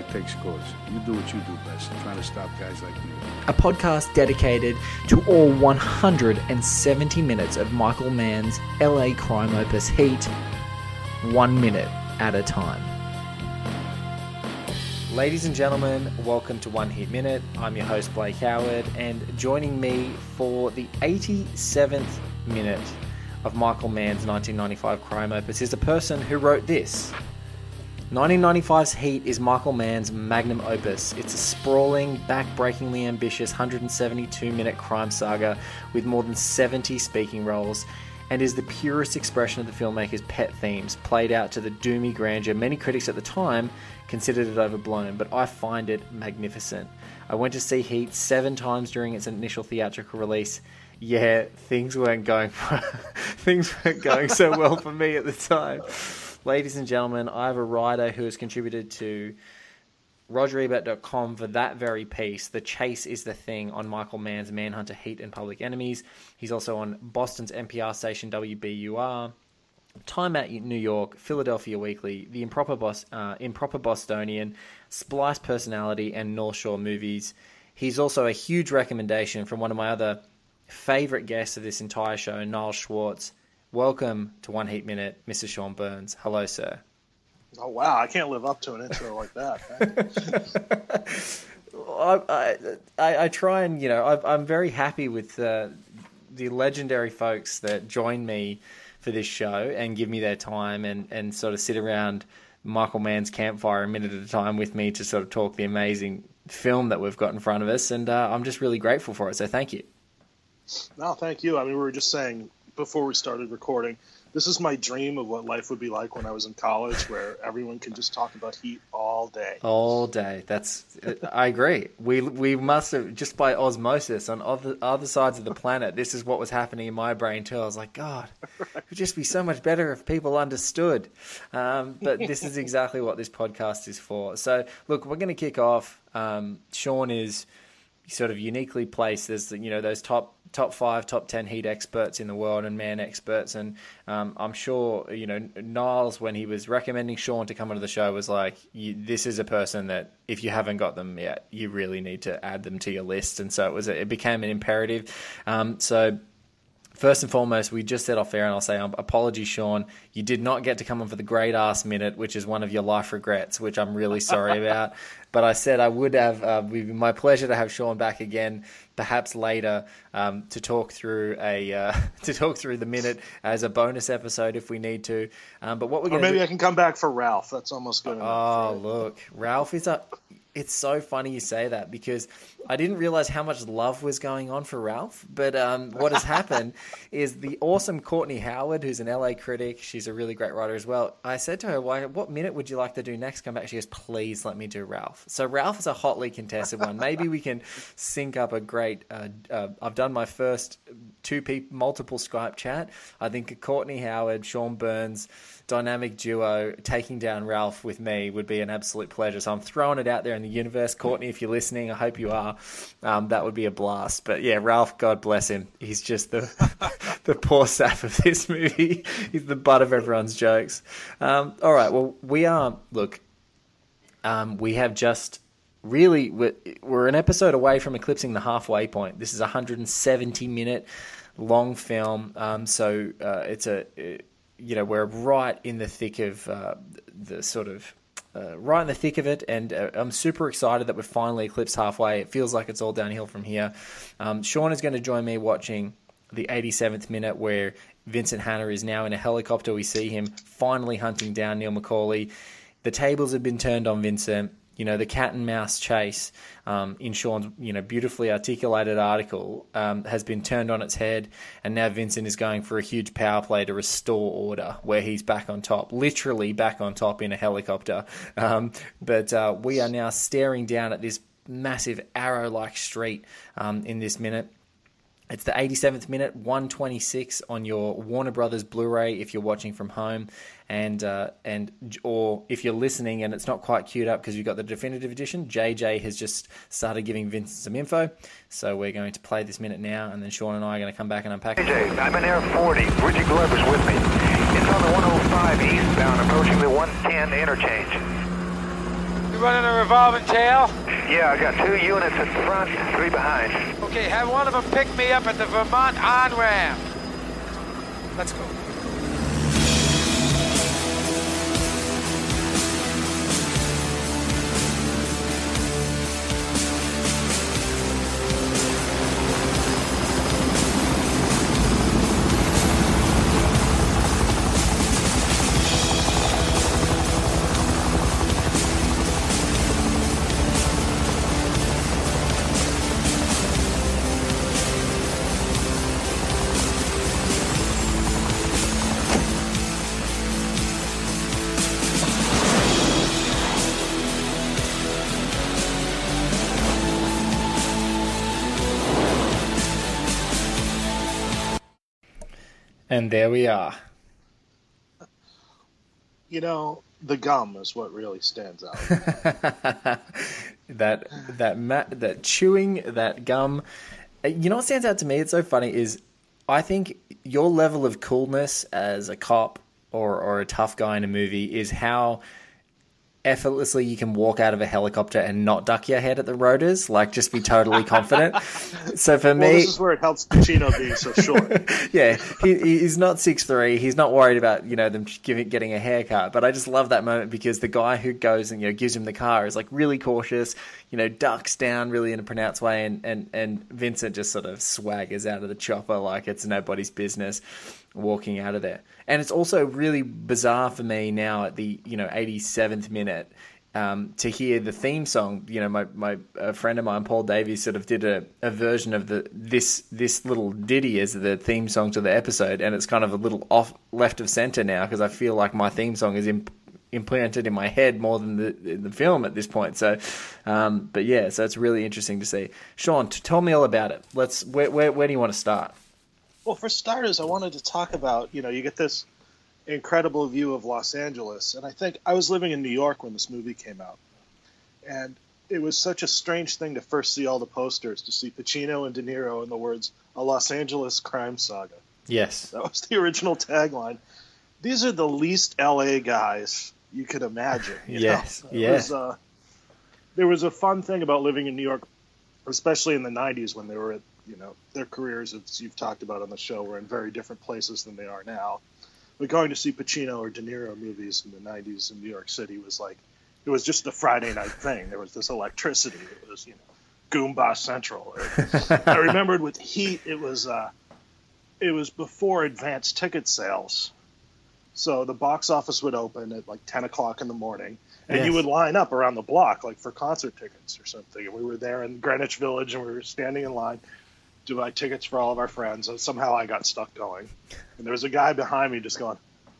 I take scores. You do what you do best. Trying to stop guys like you. A podcast dedicated to all 170 minutes of Michael Mann's LA crime opus Heat, one minute at a time. Ladies and gentlemen, welcome to One Heat Minute. I'm your host, Blake Howard, and joining me for the 87th minute of Michael Mann's 1995 crime opus is a person who wrote this. 1995's Heat is Michael Mann's magnum opus. It's a sprawling, back-breakingly ambitious 172-minute crime saga with more than 70 speaking roles and is the purest expression of the filmmaker's pet themes, played out to the doomy grandeur. Many critics at the time considered it overblown, but I find it magnificent. I went to see Heat seven times during its initial theatrical release. Yeah, things weren't going things weren't going so well for me at the time. Ladies and gentlemen, I have a writer who has contributed to RogerEbert.com for that very piece. The chase is the thing on Michael Mann's Manhunter Heat and Public Enemies. He's also on Boston's NPR station WBUR, Time Out New York, Philadelphia Weekly, The Improper, Bos- uh, Improper Bostonian, Splice Personality, and North Shore Movies. He's also a huge recommendation from one of my other favorite guests of this entire show, Niles Schwartz. Welcome to One Heat Minute, Mr. Sean Burns. Hello, sir. Oh wow, I can't live up to an intro like that. I, I, I, I try and you know I, I'm very happy with uh, the legendary folks that join me for this show and give me their time and, and sort of sit around Michael Mann's campfire a minute at a time with me to sort of talk the amazing film that we've got in front of us and uh, I'm just really grateful for it so thank you no, thank you. I mean, we were just saying before we started recording, this is my dream of what life would be like when I was in college, where everyone can just talk about heat all day. all day. That's I agree. We we must have just by osmosis on other other sides of the planet this is what was happening in my brain too. I was like God it would just be so much better if people understood. Um, but this is exactly what this podcast is for. So look we're going to kick off. Um, Sean is sort of uniquely placed. There's you know those top top five, top ten heat experts in the world and Mann experts, and um, I'm sure you know Niles when he was recommending Sean to come onto the show was like, this is a person that if you haven't got them yet, you really need to add them to your list, and so it was it became an imperative. Um, so. First and foremost, we just said off air, and I'll say um, apologies, Sean. You did not get to come on for the great ass minute, which is one of your life regrets, which I'm really sorry about. But I said I would have. Uh, would be my pleasure to have Sean back again, perhaps later, um, to talk through a uh, to talk through the minute as a bonus episode if we need to. Um, but what we're Or going maybe do, I can come back for Ralph. That's almost good enough. Oh, look, Ralph is a. It's so funny you say that because I didn't realize how much love was going on for Ralph. But um, what has happened is the awesome Courtney Howard, who's an LA critic, she's a really great writer as well. I said to her, "Why? What minute would you like to do next?" Come back. She goes, "Please let me do Ralph." So Ralph is a hotly contested one. Maybe we can sync up a great. Uh, uh, I've done my first two people, multiple Skype chat. I think a Courtney Howard, Sean Burns dynamic duo taking down Ralph with me would be an absolute pleasure. So I'm throwing it out there in the universe. Courtney, if you're listening, I hope you are. Um, that would be a blast. But yeah, Ralph, God bless him. He's just the the poor sap of this movie. He's the butt of everyone's jokes. Um, all right, well, we are, look, um, we have just really we're, we're an episode away from eclipsing the halfway point. This is a 170 minute long film, um, so uh, it's a you know we're right in the thick of uh, the sort of. Uh, right in the thick of it, and uh, I'm super excited that we're finally eclipsed halfway. It feels like it's all downhill from here. Um, Sean is going to join me watching the 87th minute, where Vincent Hanna is now in a helicopter. We see him finally hunting down Neil McCauley. The tables have been turned on Vincent. You know, the cat and mouse chase um, in Sean's, you know, beautifully articulated article um, has been turned on its head, and now Vincent is going for a huge power play to restore order, where he's back on top, literally back on top in a helicopter. Um, but uh, we are now staring down at this massive arrow-like street um, in this minute. It's the 87th minute, 126 on your Warner Brothers Blu-ray if you're watching from home, and uh, and or if you're listening and it's not quite queued up because you've got the definitive edition. JJ has just started giving Vincent some info, so we're going to play this minute now, and then Sean and I are going to come back and unpack it. AJ, I'm in Air 40. Richie Glover's with me. It's on the 105 eastbound, approaching the 110 interchange. You running a revolving tail? Yeah, I got two units in front, three behind. Okay, have one of them pick me up at the Vermont on-ramp. Let's go. And there we are. You know, the gum is what really stands out. that that ma- that chewing that gum. You know what stands out to me? It's so funny. Is I think your level of coolness as a cop or or a tough guy in a movie is how effortlessly you can walk out of a helicopter and not duck your head at the rotors, like just be totally confident. So for well, me, this is where it helps Pacino being so short. yeah, he, he's not six three. He's not worried about you know them giving getting a haircut. But I just love that moment because the guy who goes and you know gives him the car is like really cautious. You know, ducks down really in a pronounced way, and and and Vincent just sort of swaggers out of the chopper like it's nobody's business, walking out of there. And it's also really bizarre for me now at the you know eighty seventh minute um, to hear the theme song. You know, my my a friend of mine, Paul Davies, sort of did a, a version of the this this little ditty as the theme song to the episode, and it's kind of a little off left of center now because I feel like my theme song is imp- implanted in my head more than the the film at this point. So, um, but yeah, so it's really interesting to see. Sean, t- tell me all about it. Let's where where, where do you want to start? Well, for starters, I wanted to talk about you know you get this incredible view of Los Angeles, and I think I was living in New York when this movie came out, and it was such a strange thing to first see all the posters to see Pacino and De Niro in the words "A Los Angeles Crime Saga." Yes. That was the original tagline. These are the least LA guys you could imagine. you know? Yes, yeah. uh, there was a fun thing about living in New York, especially in the '90s when they were at you know their careers, as you've talked about on the show, were in very different places than they are now. But going to see Pacino or De Niro movies in the '90s in New York City was like it was just a Friday night thing. There was this electricity. It was you know Goomba Central. I remembered with Heat, it was uh, it was before advanced ticket sales, so the box office would open at like ten o'clock in the morning, and Yes. you would line up around the block like for concert tickets or something. And we were there in Greenwich Village, and we were standing in line to buy tickets for all of our friends. And somehow I got stuck going, and there was a guy behind me just going,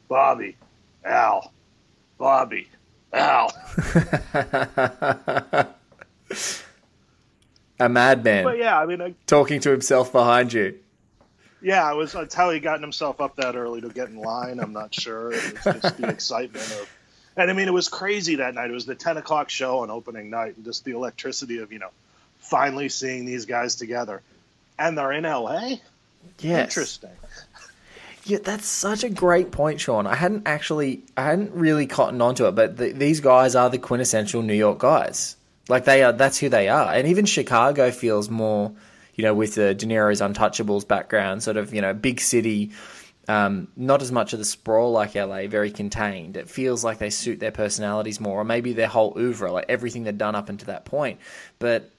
"Bobby, Al, Bobby, Al." A madman But yeah, I mean, I, talking to himself behind you. Yeah, it was. That's how he gotten himself up that early to get in line. I'm not sure. It was just the excitement of, and I mean, it was crazy that night. It was the 10 o'clock show on opening night, and just the electricity of you know, finally seeing these guys together, and they're in LA. Yes. Interesting. Yeah, that's such a great point, Sean. I hadn't actually, I hadn't really cottoned onto it, but th these guys are the quintessential New York guys. Like they are, that's who they are. And even Chicago feels more, you know, with the De Niro's Untouchables background, sort of, you know, big city, um, not as much of the sprawl like LA, very contained. It feels like they suit their personalities more, or maybe their whole oeuvre, like everything they've done up until that point. But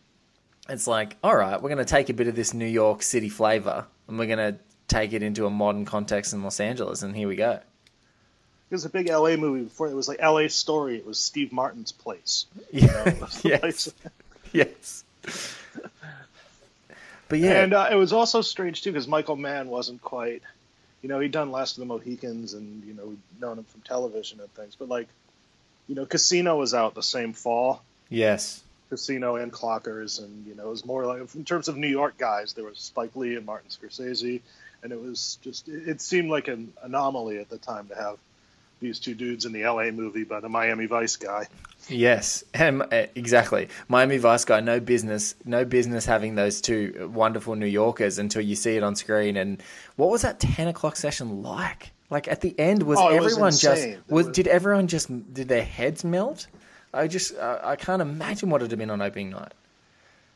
it's like, all right, we're going to take a bit of this New York City flavor and we're going to take it into a modern context in Los Angeles, and here we go. It was a big LA movie before. It was like LA Story. It was Steve Martin's place. Yeah. Was the yes. place. yes. But yeah, And uh, it was also strange too because Michael Mann wasn't quite, you know, he'd done Last of the Mohicans and you know we'd known him from television and things, but like, you know, Casino was out the same fall. yes, Casino and Clockers, and you know, it was more like in terms of New York guys, there was Spike Lee and Martin Scorsese, and it was just it, seemed like an anomaly at the time to have these two dudes in the L.A. movie by the Miami Vice guy. yes, and, uh, exactly. Miami Vice guy, no business, no business having those two wonderful New Yorkers until you see it on screen. And what was that ten o'clock session like? Like at the end, was Oh, it was everyone just was, was- Did everyone just did their heads melt? I just uh, I can't imagine what it'd have been on opening night.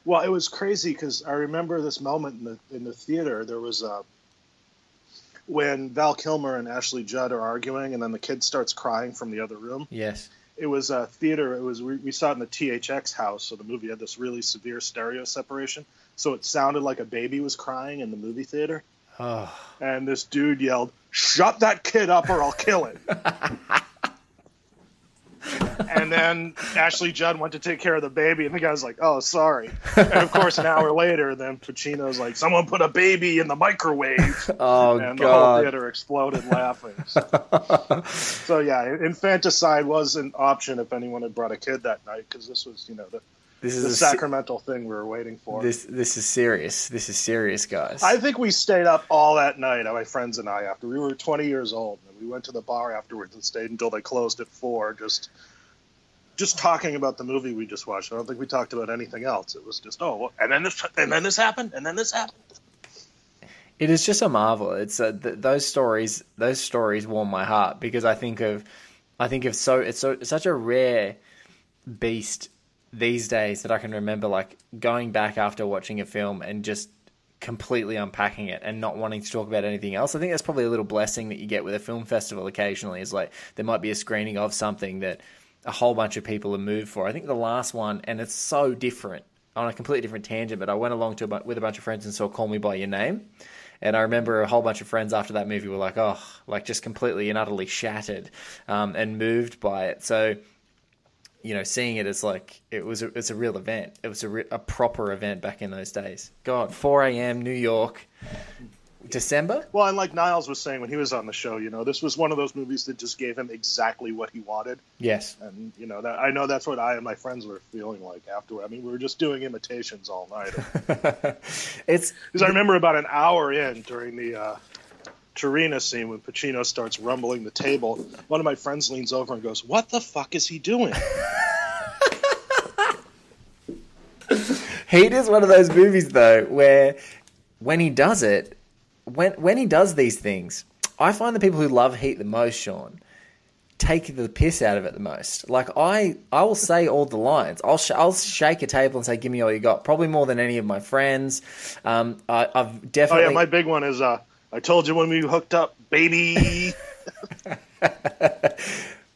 Well, it was crazy because I remember this moment in the in the theater. There was a when Val Kilmer and Ashley Judd are arguing, and then the kid starts crying from the other room. Yes. It was a theater. It was we, we saw it in the THX house, so the movie had this really severe stereo separation, so it sounded like a baby was crying in the movie theater. Oh. And this dude yelled, "Shut that kid up, or I'll kill him." and then Ashley Judd went to take care of the baby, and the guy's like, "Oh, sorry." And of course, an hour later, then Pacino's like, "Someone put a baby in the microwave," Oh and the whole theater exploded laughing. so yeah, infanticide was an option if anyone had brought a kid that night, because this was, you know, the, This is the a se- sacramental thing we were waiting for. This this is serious. This is serious, guys. I think we stayed up all that night, my friends and I, after we were 20 years old. And we went to the bar afterwards and stayed until they closed at four, just just talking about the movie we just watched. I don't think we talked about anything else. It was just, oh, and then this, and then this happened, and then this happened. It is just a marvel. It's uh, th- those stories. Those stories warm my heart because I think of, I think of so it's so it's such a rare beast these days that I can remember like going back after watching a film and just completely unpacking it and not wanting to talk about anything else. I think that's probably a little blessing that you get with a film festival occasionally. Is like there might be a screening of something that a whole bunch of people are moved for. I think the last one, and it's so different on a completely different tangent, but I went along to a, with a bunch of friends and saw Call Me by Your Name. And I remember a whole bunch of friends after that movie were like, oh, like just completely and utterly shattered um, and moved by it. So, you know, seeing it as like it was a, it's a real event. It was a, re- a proper event back in those days. God, 4 a.m. New York, December. Well, and like Niles was saying when he was on the show, you know, this was one of those movies that just gave him exactly what he wanted. Yes, And, you know, that, I know that's what I and my friends were feeling like afterward. I mean, we were just doing imitations all night. it's Because I remember about an hour in during the uh, Torena scene when Pacino starts rumbling the table, one of my friends leans over and goes, "What the fuck is he doing?" Heat is one of those movies though where when he does it, when when he does these things, I find the people who love Heat the most, Sean, take the piss out of it the most. Like I, I will say all the lines. I'll sh- I'll shake a table and say, "Give me all you got." Probably more than any of my friends. Um, I, I've definitely oh yeah, my big one is, uh, "I told you when we hooked up, baby."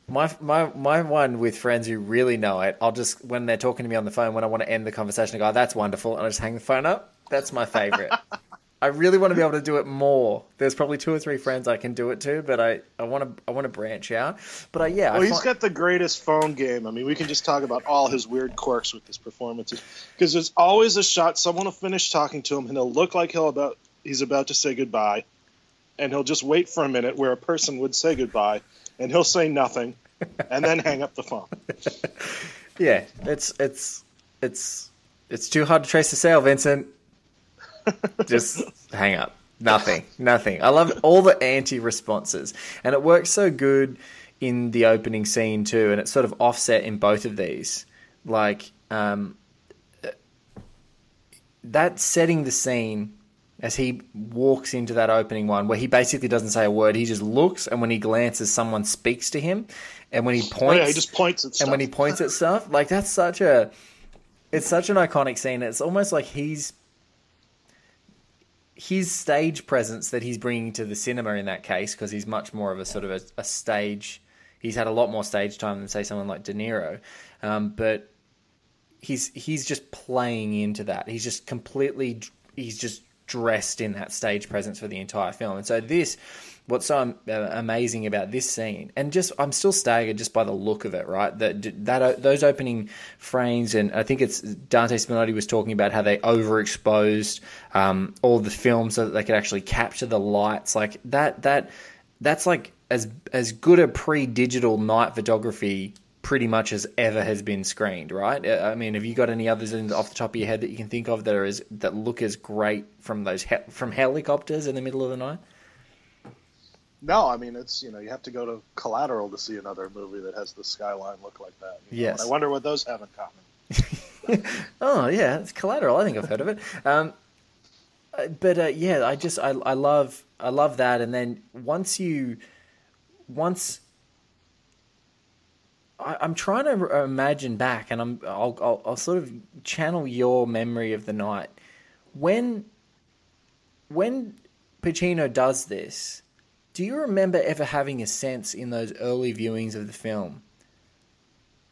My my my one with friends who really know it, I'll just when they're talking to me on the phone when I want to end the conversation, I go, "That's wonderful," and I just hang the phone up. That's my favorite. I really want to be able to do it more. There's probably two or three friends I can do it to, but I, I want to I want to branch out. But I, yeah, well, I he's find- got the greatest phone game. I mean, we can just talk about all his weird quirks with his performances because there's always a shot. Someone will finish talking to him, and he'll look like he'll about he's about to say goodbye, and he'll just wait for a minute where a person would say goodbye, and he'll say nothing, and then hang up the phone. yeah, it's it's it's it's too hard to trace the sale, Vincent. Just hang up. Nothing. Nothing. I love all the anti responses. And it works so good in the opening scene too, and it's sort of offset in both of these. Like, um that setting the scene as he walks into that opening one where he basically doesn't say a word, he just looks and when he glances someone speaks to him and when he points Oh, yeah, he just points at stuff. and when he points at stuff, like that's such a it's such an iconic scene. It's almost like he's his stage presence that he's bringing to the cinema in that case because he's much more of a sort of a, a stage. He's had a lot more stage time than say someone like De Niro, um, but he's he's just playing into that. He's just completely he's just dressed in that stage presence for the entire film. And so this what's so uh, amazing about this scene and just I'm still staggered just by the look of it, right? That that those opening frames and I think it's Dante Spinotti was talking about how they overexposed um, all the film so that they could actually capture the lights like that that that's like as as good a pre-digital night photography pretty much as ever has been screened, right? I mean, have you got any others in, off the top of your head that you can think of that are as, that look as great from those he- from helicopters in the middle of the night? No, I mean it's you know you have to go to Collateral to see another movie that has the skyline look like that. you know, Yes. and I wonder what those have in common. Oh yeah, it's collateral. I think I've heard of it. Um, uh, but uh, yeah, I just I, I love I love that. And then once you once I, I'm trying to imagine back, and I'm I'll, I'll I'll sort of channel your memory of the night when when Pacino does this. Do you remember ever having a sense in those early viewings of the film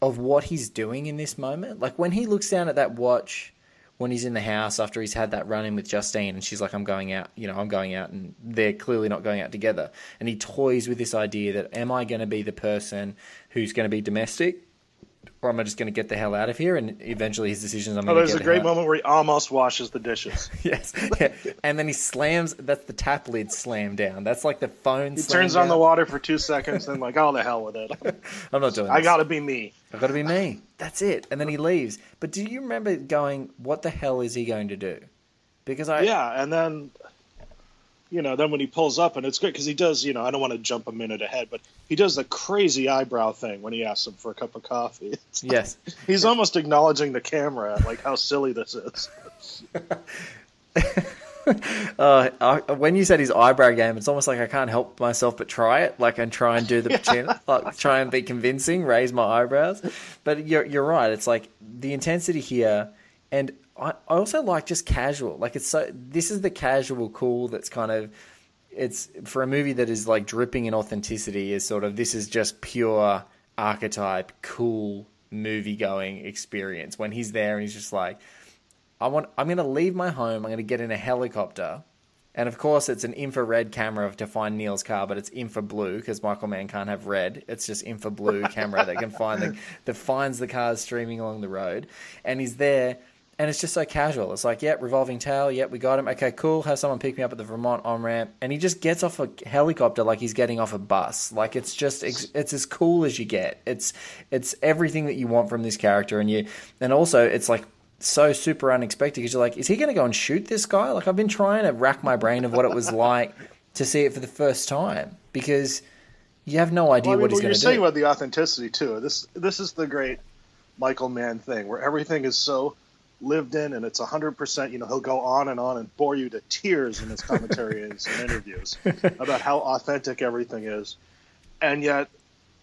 of what he's doing in this moment? Like when he looks down at that watch when he's in the house after he's had that run in with Justine and she's like, I'm going out, you know, I'm going out and they're clearly not going out together. And he toys with this idea that am I going to be the person who's going to be domestic or am I just going to get the hell out of here? And eventually his decision is I'm Oh, going to there's a great moment where he almost washes the dishes. Yes. Yeah. And then he slams, that's the tap lid slam down. That's like the phone He turns on the water for two seconds, then like, oh the hell with it. I'm not doing this. I gotta be me. I've got to be me. That's it. And then he leaves. But do you remember going, what the hell is he going to do? Because I. Yeah, and then you know, then when he pulls up, and it's good because he does. You know, I don't want to jump a minute ahead, but he does the crazy eyebrow thing when he asks him for a cup of coffee. It's like- Yes. he's almost acknowledging the camera, like how silly this is. Uh, I, when you said his eyebrow game, it's almost like I can't help myself but try it, like and try and do the Pacino, like try and be convincing, raise my eyebrows. But you're you're right. It's like the intensity here, and I, I also like just casual. Like it's so this is the casual cool that's kind of it's for a movie that is like dripping in authenticity. Is sort of this is just pure archetype, cool movie going experience. When he's there and he's just like. I want. I'm going to leave my home. I'm going to get in a helicopter, and of course, it's an infrared camera to find Neil's car, but it's infra blue because Michael Mann can't have red. It's just infra blue camera that can find the that finds the cars streaming along the road, and he's there. And it's just so casual. It's like, yep, revolving tail. Yep, we got him. Okay, cool. Have someone pick me up at the Vermont on ramp, and he just gets off a helicopter like he's getting off a bus. Like it's just, it's, it's as cool as you get. It's, it's everything that you want from this character, and you, and also it's like so super unexpected because you're like, is he going to go and shoot this guy? Like, I've been trying to rack my brain of what it was like to see it for the first time because you have no idea Well, I mean, what he's what going you're saying about the authenticity too. This this is the great Michael Mann thing, where everything is so lived in and it's 100%. You know, he'll go on and on and bore you to tears in his commentaries and interviews about how authentic everything is, and yet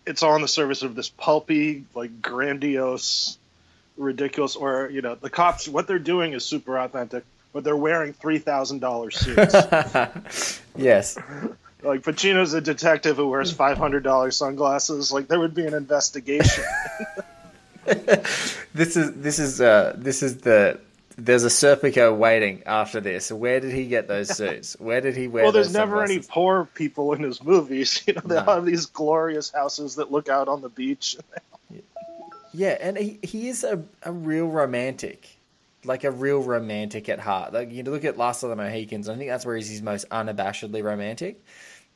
it's all in the service of this pulpy, like grandiose, ridiculous. Or you know, the cops, what they're doing is super authentic, but they're wearing three thousand dollars suits. yes. Like Pacino's a detective who wears five hundred dollars sunglasses. Like there would be an investigation. This is this is uh this is the there's a Serpico waiting after this. Where did he get those suits? Where did he wear? well, there's those never any poor people in his movies. You know, they No. have these glorious houses that look out on the beach. Yeah, and he, he is a, a real romantic. Like a real romantic at heart. Like you look at Last of the Mohicans, I think that's where he's his most unabashedly romantic.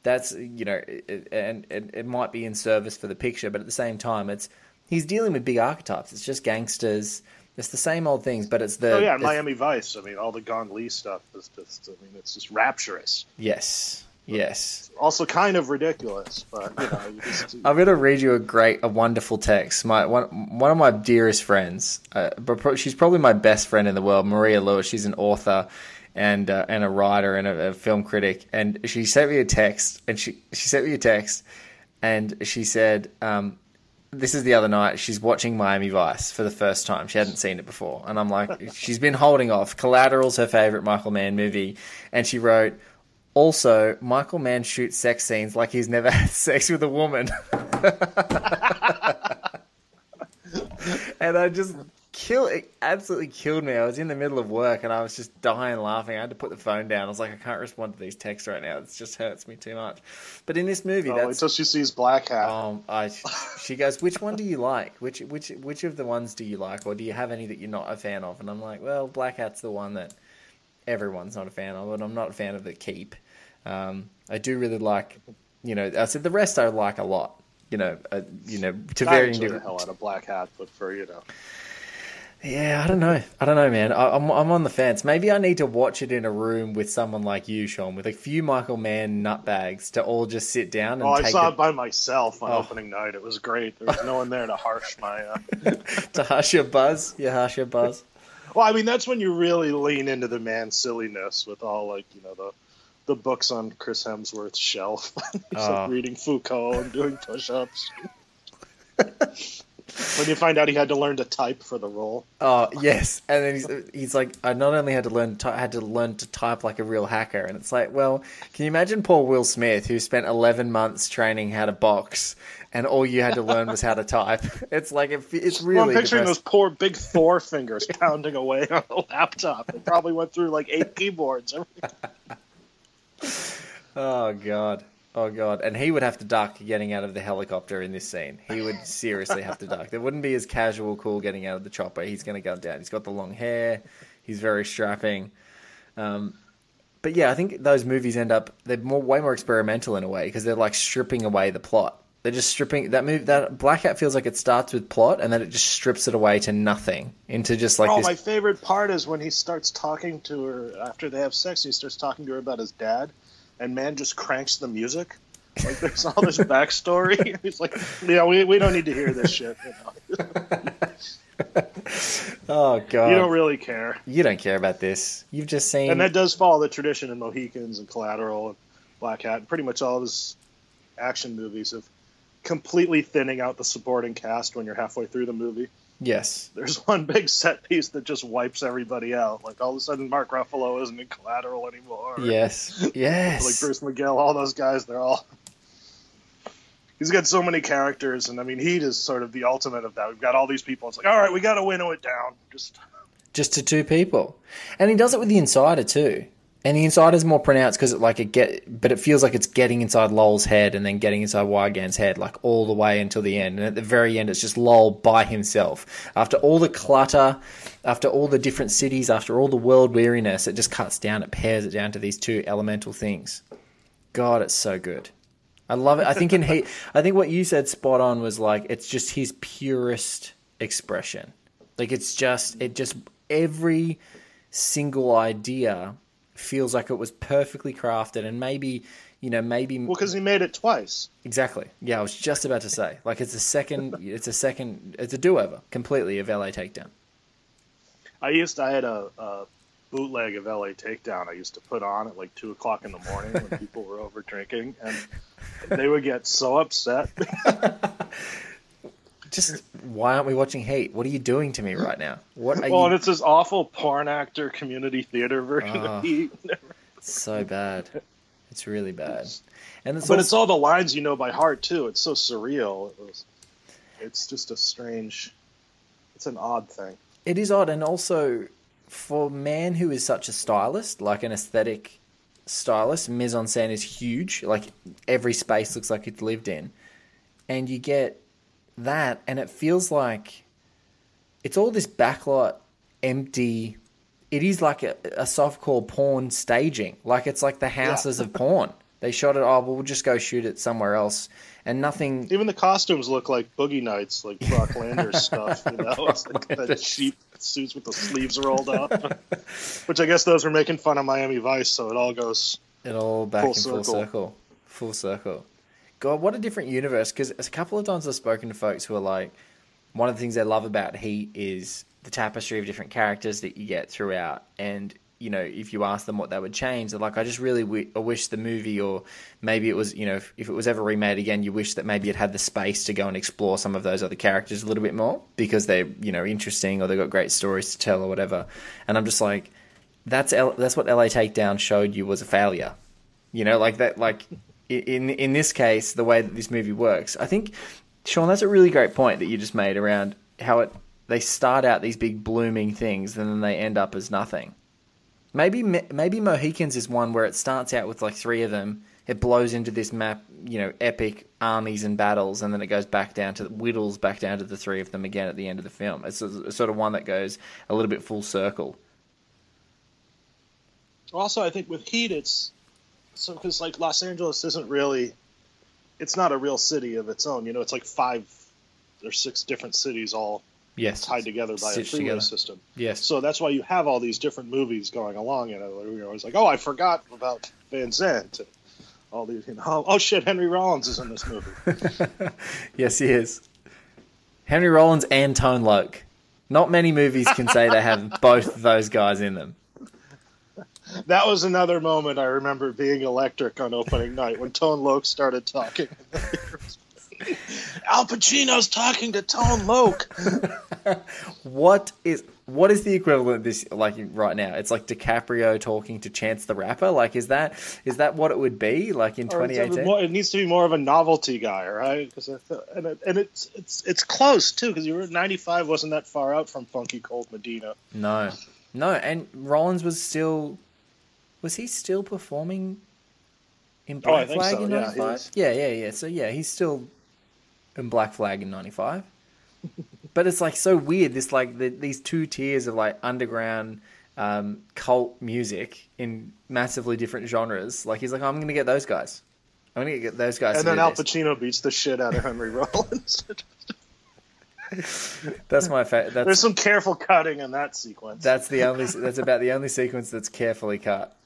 That's you know, it, and it, it might be in service for the picture, but at the same time, it's he's dealing with big archetypes. It's just gangsters. It's the same old things, but it's the oh yeah, Miami Vice. I mean, all the Gong Li stuff is just. I mean, it's just rapturous. Yes, yes. Also, kind of ridiculous, but you know, you just, I'm going to read you a great, a wonderful text. My one, one of my dearest friends, uh, but she's probably my best friend in the world, Maria Lewis. She's an author and uh, and a writer and a, a film critic. And she sent me a text, and she she sent me a text, and she said, um, "This is the other night. She's watching Miami Vice for the first time. She hadn't seen it before, and I'm like, she's been holding off. Collateral's her favorite Michael Mann movie, and she wrote." Also, Michael Mann shoots sex scenes like he's never had sex with a woman. and I just kill it absolutely killed me. I was in the middle of work and I was just dying laughing. I had to put the phone down. I was like, I can't respond to these texts right now. It just hurts me too much. But in this movie, oh, that's till she sees Black Hat. um, I, she goes, which one do you like? Which which which of the ones do you like, or do you have any that you're not a fan of? And I'm like, well, Black Hat's the one that everyone's not a fan of, and I'm not a fan of the Keep. Um, I do really like, you know, I said the rest I like a lot. You know, uh, you know, to I varying enjoy the hell out of Black Hat, but for you know, Yeah, I don't know. I don't know, Mann. I, I'm I'm on the fence. Maybe I need to watch it in a room with someone like you, Sean, with a few Michael Mann nutbags to all just sit down and oh, I saw it it by myself on Oh. opening night. It was great. There was no one there to harsh my. Uh... to hush your buzz. Yeah, hush your buzz. Well, I mean, that's when you really lean into the man silliness with all like you know the the books on Chris Hemsworth's shelf. He's Oh. like reading Foucault and doing push-ups. when you find out he had to learn to type for the role. Oh yes, and then he's he's like, I not only had to learn to, had to learn to type like a real hacker, and it's like, well, can you imagine poor Will Smith who spent eleven months training how to box, and all you had to learn was how to type? It's like it, it's Well, really I'm picturing depressing. those poor big Thor fingers pounding away on the laptop. They probably went through like eight keyboards. Oh god. Oh god. And he would have to duck getting out of the helicopter in this scene. He would seriously have to duck. There wouldn't be as casual cool getting out of the chopper. He's going to go down. He's got the long hair. He's very strapping. Um, but yeah, I think those movies end up they're more way more experimental in a way because they're like stripping away the plot. They're just stripping that movie. That Black Hat feels like it starts with plot and then it just strips it away to nothing into just like oh, this. my favorite part is when he starts talking to her after they have sex. He starts talking to her about his dad, and Mann just cranks the music. Like there's all this backstory. He's like, yeah, we, we don't need to hear this shit. You, know? oh god, You don't really care. you don't care about this. You've just seen And that does follow the tradition in Mohicans and Collateral and Black Hat. And pretty much all of his action movies of completely thinning out the supporting cast when you're halfway through the movie. Yes. There's one big set piece that just wipes everybody out. Like all of a sudden, Mark Ruffalo isn't in Collateral anymore. Yes. Yes. Like Bruce McGill, all those guys, they're all. He's got so many characters, and I mean, Heat is sort of the ultimate of that. We've got all these people. It's like, all right, we got to winnow it down. Just just to two people, and he does it with the insider too. And the inside is more pronounced because it like it get, but it feels like it's getting inside Lowell's head and then getting inside Wigand's head, like all the way until the end. And at the very end, it's just Lowell by himself. After all the clutter, after all the different cities, after all the world weariness, it just cuts down. It pares it down to these two elemental things. God, it's so good. I love it. I think in Heat, I think what you said spot on was like it's just his purest expression. Like it's just it just every single idea feels like it was perfectly crafted and maybe you know maybe well, because he made it twice. exactly yeah I was just about to say like it's a second it's a second it's a do over completely of LA Takedown. I used to, I had a, a bootleg of LA Takedown. I used to put on at like two o'clock in the morning when people were over drinking, and they would get so upset. Just why aren't we watching Heat? What are you doing to me right now? What are well, you? and it's this awful porn actor community theater version Ah. of Heat. So bad. It's really bad. And it's but also, it's all the lines you know by heart too. It's so surreal. It was, it's just a strange. It's an odd thing. It is odd, and also for Mann who is such a stylist, like an aesthetic stylist, mise en scène is huge. Like every space looks like it's lived in, and you get that, and it feels like it's all this backlot, empty. It is like a, a softcore porn staging. Like it's like the houses of porn. They shot it. Oh, well, we'll just go shoot it somewhere else, and nothing. Even the costumes look like boogie nights, like Brock Landers stuff. You know, it's like that cheap suits with the sleeves rolled up. Which I guess those were making fun of Miami Vice, so it all goes. It all back Full in full circle. circle. Full circle. God, what a different universe. Because a couple of times I've spoken to folks who are like, one of the things they love about Heat is the tapestry of different characters that you get throughout. And, you know, if you ask them what they would change, they're like, I just really w- I wish the movie, or maybe it was, you know, if, if it was ever remade again, you wish that maybe it had the space to go and explore some of those other characters a little bit more because they're, you know, interesting or they've got great stories to tell or whatever. And I'm just like, that's L- that's what LA Takedown showed you was a failure. You know, like that. Like in in this case, the way that this movie works, I think, Sean, that's a really great point that you just made around how it they start out these big blooming things and then they end up as nothing. Maybe maybe Mohicans is one where it starts out with like three of them. It blows into this map, you know, epic armies and battles, and then it goes back down to whittles back down to the three of them again at the end of the film. It's a, a sort of one that goes a little bit full circle. Also, I think with Heat, it's so because like Los Angeles isn't really, it's not a real city of its own. You know, it's like five or six different cities all Yes, tied together by a freeway together. system. Yes. So that's why you have all these different movies going along. You know, you're always like, oh, I forgot about Van Zant. and All these, you know, oh, oh shit, Henry Rollins is in this movie. Yes, he is. Henry Rollins and Tone Loc. Not many movies can say they have both those guys in them. That was another moment I remember being electric on opening night when Tone Loc started talking. Al Pacino's talking to Tone Loc. What is what is the equivalent of this like right now? It's like DiCaprio talking to Chance the Rapper. Like is that is that what it would be like in 2018? it needs to be more of a novelty guy, right? 'Cause I th- and it, and it's it's it's close too because you were 95 wasn't that far out from Funky Cold Medina. No, no, and Rollins was still was he still performing in Oh, Black think Flag so, in '95? was. Yeah, yeah, yeah. So yeah, he's still in Black Flag in '95. but it's like so weird. This like the, these two tiers of like underground um, cult music in massively different genres. Like he's like, I'm going to get those guys. I'm going to get those guys. And then Al this." Pacino beats the shit out of Henry Rollins. That's my favorite. There's some careful cutting in that sequence. That's the only. That's about the only sequence that's carefully cut.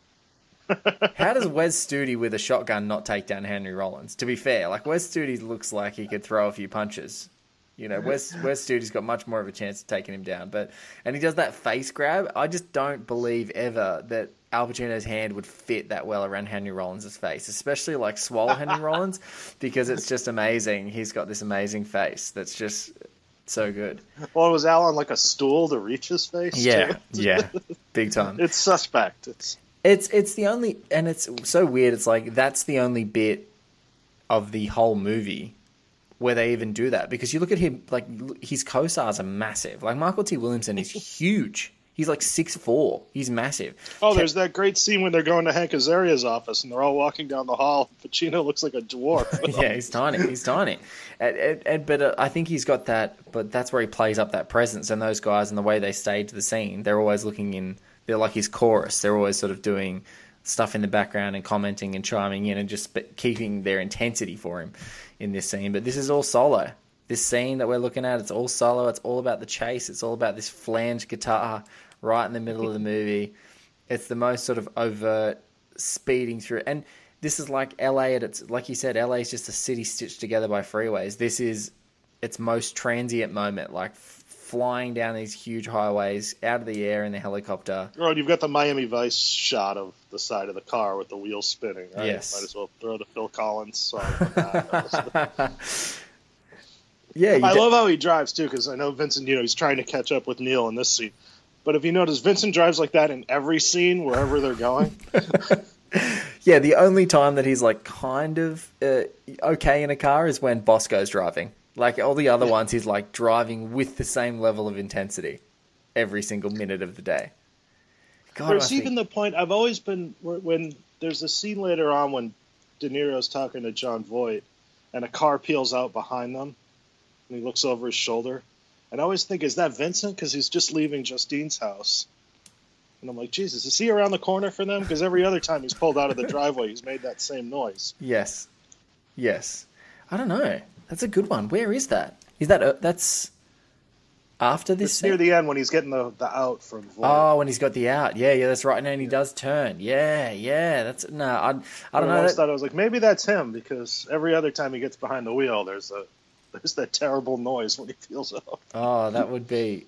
How does Wes Studi with a shotgun not take down Henry Rollins? To be fair, like Wes Studi looks like he could throw a few punches. You know, Wes Wes Studi's got much more of a chance of taking him down. But and he does that face grab. I just don't believe ever that Al Pacino's hand would fit that well around Henry Rollins' face, especially like swallow Henry Rollins, because it's just amazing. He's got this amazing face that's just so good. well, was Al on like a stool to reach his face? Yeah, yeah, big time. It's suspect. It's It's it's the only, and it's so weird. It's like that's the only bit of the whole movie where they even do that because you look at him like his co-stars are massive. Like Mykelti Williamson is huge. He's like six four. He's massive. oh, there's that great scene when they're going to Hank Azaria's office and they're all walking down the hall. Pacino looks like a dwarf. yeah, he's tiny. He's tiny. And, and, and, but uh, I think he's got that. But that's where he plays up that presence. And those guys and the way they stage the scene, they're always looking in. They're like his chorus. They're always sort of doing stuff in the background and commenting and chiming in and just keeping their intensity for him in this scene. But this is all solo. This scene that we're looking at, it's all solo. It's all about the chase. It's all about this flanged guitar right in the middle of the movie. It's the most sort of overt speeding through. And this is like LA at its like you said, LA is just a city stitched together by freeways. This is its most transient moment, like flying down these huge highways out of the air in the helicopter. Oh, you've got the Miami Vice shot of the side of the car with the wheels spinning. Right? Yes. Might as well throw the Phil Collins song. Yeah, I love how he drives too, because I know Vincent. You know, he's trying to catch up with Neil in this scene. But if you notice, Vincent drives like that in every scene wherever they're going. yeah, the only time that he's like kind of uh, okay in a car is when Bosco's driving. Like all the other ones, he's like driving with the same level of intensity every single minute of the day. God, There's think- even the point I've always been when there's a scene later on when De Niro's talking to Jon Voight, and a car peels out behind them, and he looks over his shoulder, and I always think, is that Vincent? Because he's just leaving Justine's house. And I'm like, Jesus, is he around the corner for them? Because every other time he's pulled out of the driveway, he's made that same noise. Yes, yes. I don't know. That's a good one. Where is that? Is that uh, that's after this? It's near the end when he's getting the, the out from Voight. Oh, when he's got the out. Yeah, yeah, that's right. And then he does turn. Yeah, yeah. That's no. I, I don't know. I that- thought I was like, maybe that's him because every other time he gets behind the wheel, there's a there's that terrible noise when he feels out. Oh, that would be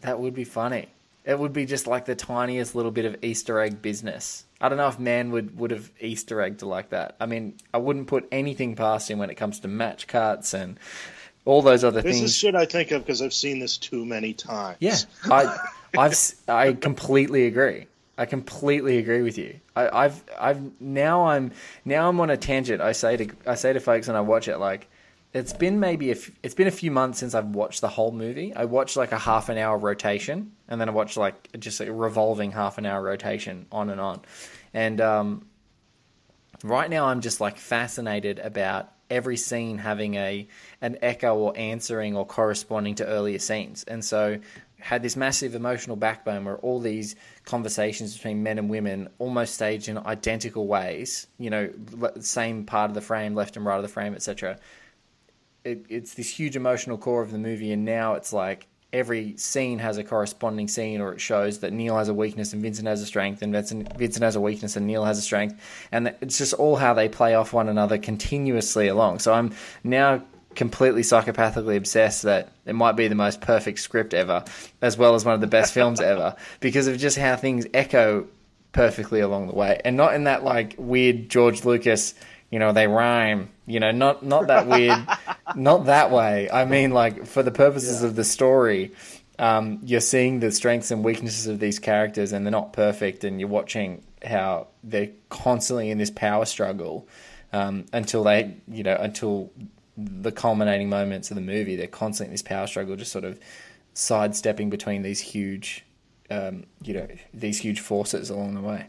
that would be funny. It would be just like the tiniest little bit of Easter egg business. I don't know if Mann would, would have Easter egged like that. I mean, I wouldn't put anything past him when it comes to match cuts and all those other This things. This is shit I think of because I've seen this too many times. Yeah, I, I've, I completely agree. I completely agree with you. I, I've, I've now I'm now I'm on a tangent. I say to I say to folks and I watch it like, it's been maybe a f- it's been a few months since I've watched the whole movie. I watched like a half an hour rotation, and then I watched like just a revolving half an hour rotation on and on, and um, right now I'm just like fascinated about every scene having a an echo or answering or corresponding to earlier scenes. And so had this massive emotional backbone where all these conversations between men and women almost staged in identical ways, you know, same part of the frame, left and right of the frame, etc. It, it's this huge emotional core of the movie, and now it's like every scene has a corresponding scene, or it shows that Neil has a weakness and Vincent has a strength, and Vincent, Vincent has a weakness and Neil has a strength, and it's just all how they play off one another continuously along. So I'm now completely psychopathically obsessed that it might be the most perfect script ever, as well as one of the best films ever, because of just how things echo perfectly along the way, and not in that like weird George Lucas. You know they rhyme. You know, not not that weird, not that way. I mean, like for the purposes of the story, um, you're seeing the strengths and weaknesses of these characters, and they're not perfect. And you're watching how they're constantly in this power struggle um, until they, you know, until the culminating moments of the movie. They're constantly in this power struggle, just sort of sidestepping between these huge, um, you know, these huge forces along the way.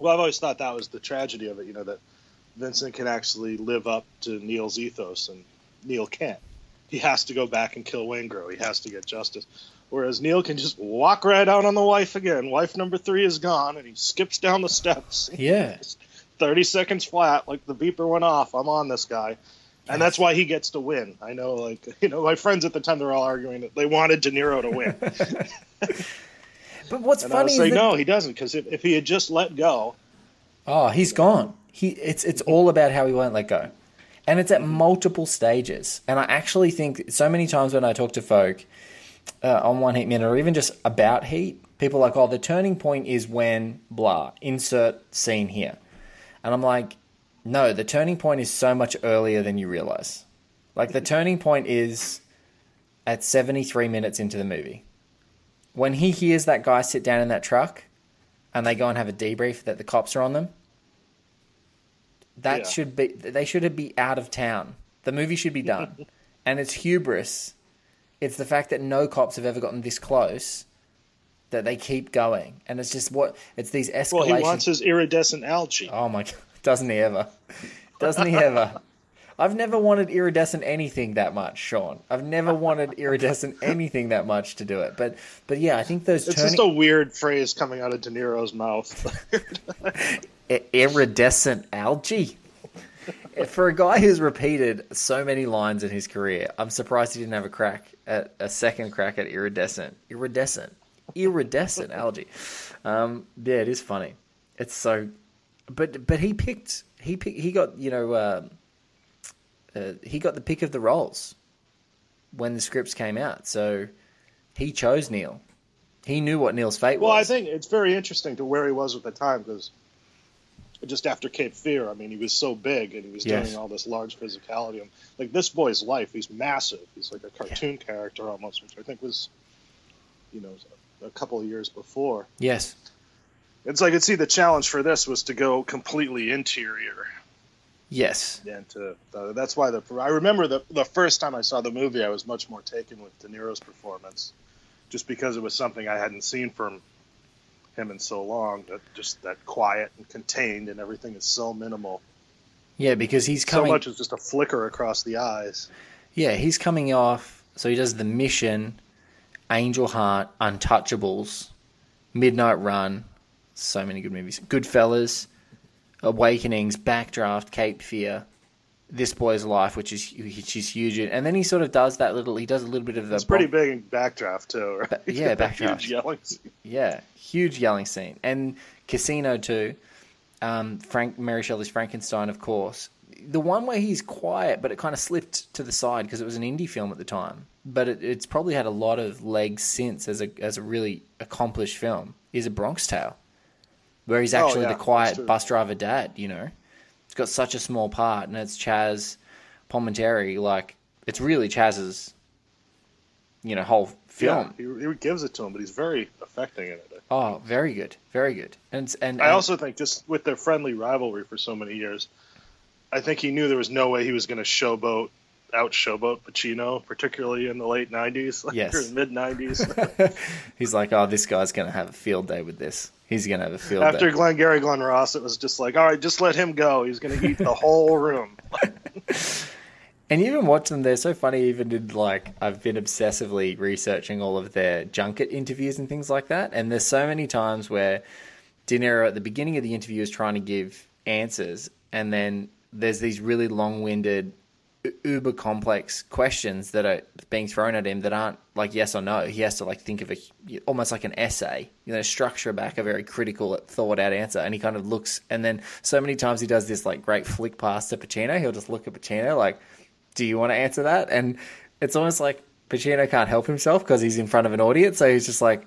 Well, I've always thought that was the tragedy of it. You know that Vincent can actually live up to Neil's ethos, and Neil can't. He has to go back and kill Waingro. He has to get justice. Whereas Neil can just walk right out on the wife again. Wife number three is gone, and he skips down the steps. Yeah. 30 seconds flat, like the beeper went off. I'm on this guy. And that's why he gets to win. I know, like, you know, my friends at the time, they're all arguing that they wanted De Niro to win. But what's And I funny was saying, that- no, he doesn't, because if, if he had just let go, Oh, he's gone. He it's it's all about how he won't let go. And it's at multiple stages. And I actually think so many times when I talk to folk uh, on One Heat Minute or even just about Heat, people are like, oh, the turning point is when blah, insert scene here. And I'm like, no, the turning point is so much earlier than you realize. Like, the turning point is at 73 minutes into the movie. When he hears that guy sit down in that truck and they go and have a debrief that the cops are on them, that Yeah. should be, they should be out of town. The movie should be done. and it's hubris. It's the fact that no cops have ever gotten this close that they keep going. And it's just what, it's these escalations. well, he wants his iridescent algae. Oh my god, doesn't he ever? Doesn't he ever? I've never wanted iridescent anything that much, Sean. I've never wanted iridescent anything that much to do it. But but yeah, I think those It's turning just a weird phrase coming out of De Niro's mouth. Iridescent algae. For a guy who's repeated so many lines in his career, I'm surprised he didn't have a crack at a second crack at iridescent, iridescent, iridescent algae. Um, yeah, it is funny. It's so, but but he picked he picked he got you know uh, uh, he got the pick of the roles when the scripts came out. So he chose Neil. He knew what Neil's fate was. well, I think it's very interesting to where he was at the time because just after Cape Fear, I mean, he was so big and he was Yes. doing all this large physicality. And, like this boy's life, he's massive. He's like a cartoon character almost, which I think was, you know, a couple of years before. yes. It's like I could see the challenge for this was to go completely interior. Yes. And to uh, that's why the I remember the the first time I saw the movie, I was much more taken with De Niro's performance, just because it was something I hadn't seen from him in so long. That just that quiet and contained, and everything is so minimal. Yeah, because he's So much is just a flicker across the eyes. Yeah, he's coming off. So he does the mission, Angel Heart, Untouchables, Midnight Run. So many good movies. Goodfellas, Awakenings, Backdraft, Cape Fear, This Boy's Life, which is which is huge. And then he sort of does that little. He does a little bit of the. It's pretty big in Backdraft too. Right? yeah, Backdraft. Huge yelling scene. Yeah, huge yelling scene. And Casino too. Um, Frank Mary Shelley's Frankenstein, of course. The one where he's quiet, but it kind of slipped to the side because it was an indie film at the time. But it, it's probably had a lot of legs since as a as a really accomplished film. Is a Bronx Tale, where he's Oh, actually yeah, the quiet bus driver dad. You know, it's got such a small part, and it's Chaz Palminteri. Like it's really Chaz's, you know, whole film. Yeah, he, he gives it to him, but he's very affecting in it. Oh, very good, very good. And and I also think just with their friendly rivalry for so many years, I think he knew there was no way he was going to showboat out showboat Pacino, particularly in the late '90s, like Yes. mid '90s. he's like, oh, this guy's gonna have a field day with this. He's gonna have a field After day. Glengarry, Glen Ross, it was just like, all right, just let him go. He's going to eat the whole room. And you even watch them; they're so funny. Even in like, I've been obsessively researching all of their junket interviews and things like that. And there's so many times where De Niro at the beginning of the interview is trying to give answers, and then there's these really long-winded, uber complex questions that are being thrown at him that aren't like yes or no. He has to like think of a almost like an essay, you know, structure back a very critical, thought-out answer, and he kind of looks. And then so many times he does this like great flick pass to Pacino. He'll just look at Pacino like, "Do you want to answer that?" And it's almost like Pacino can't help himself because he's in front of an audience, so he's just like.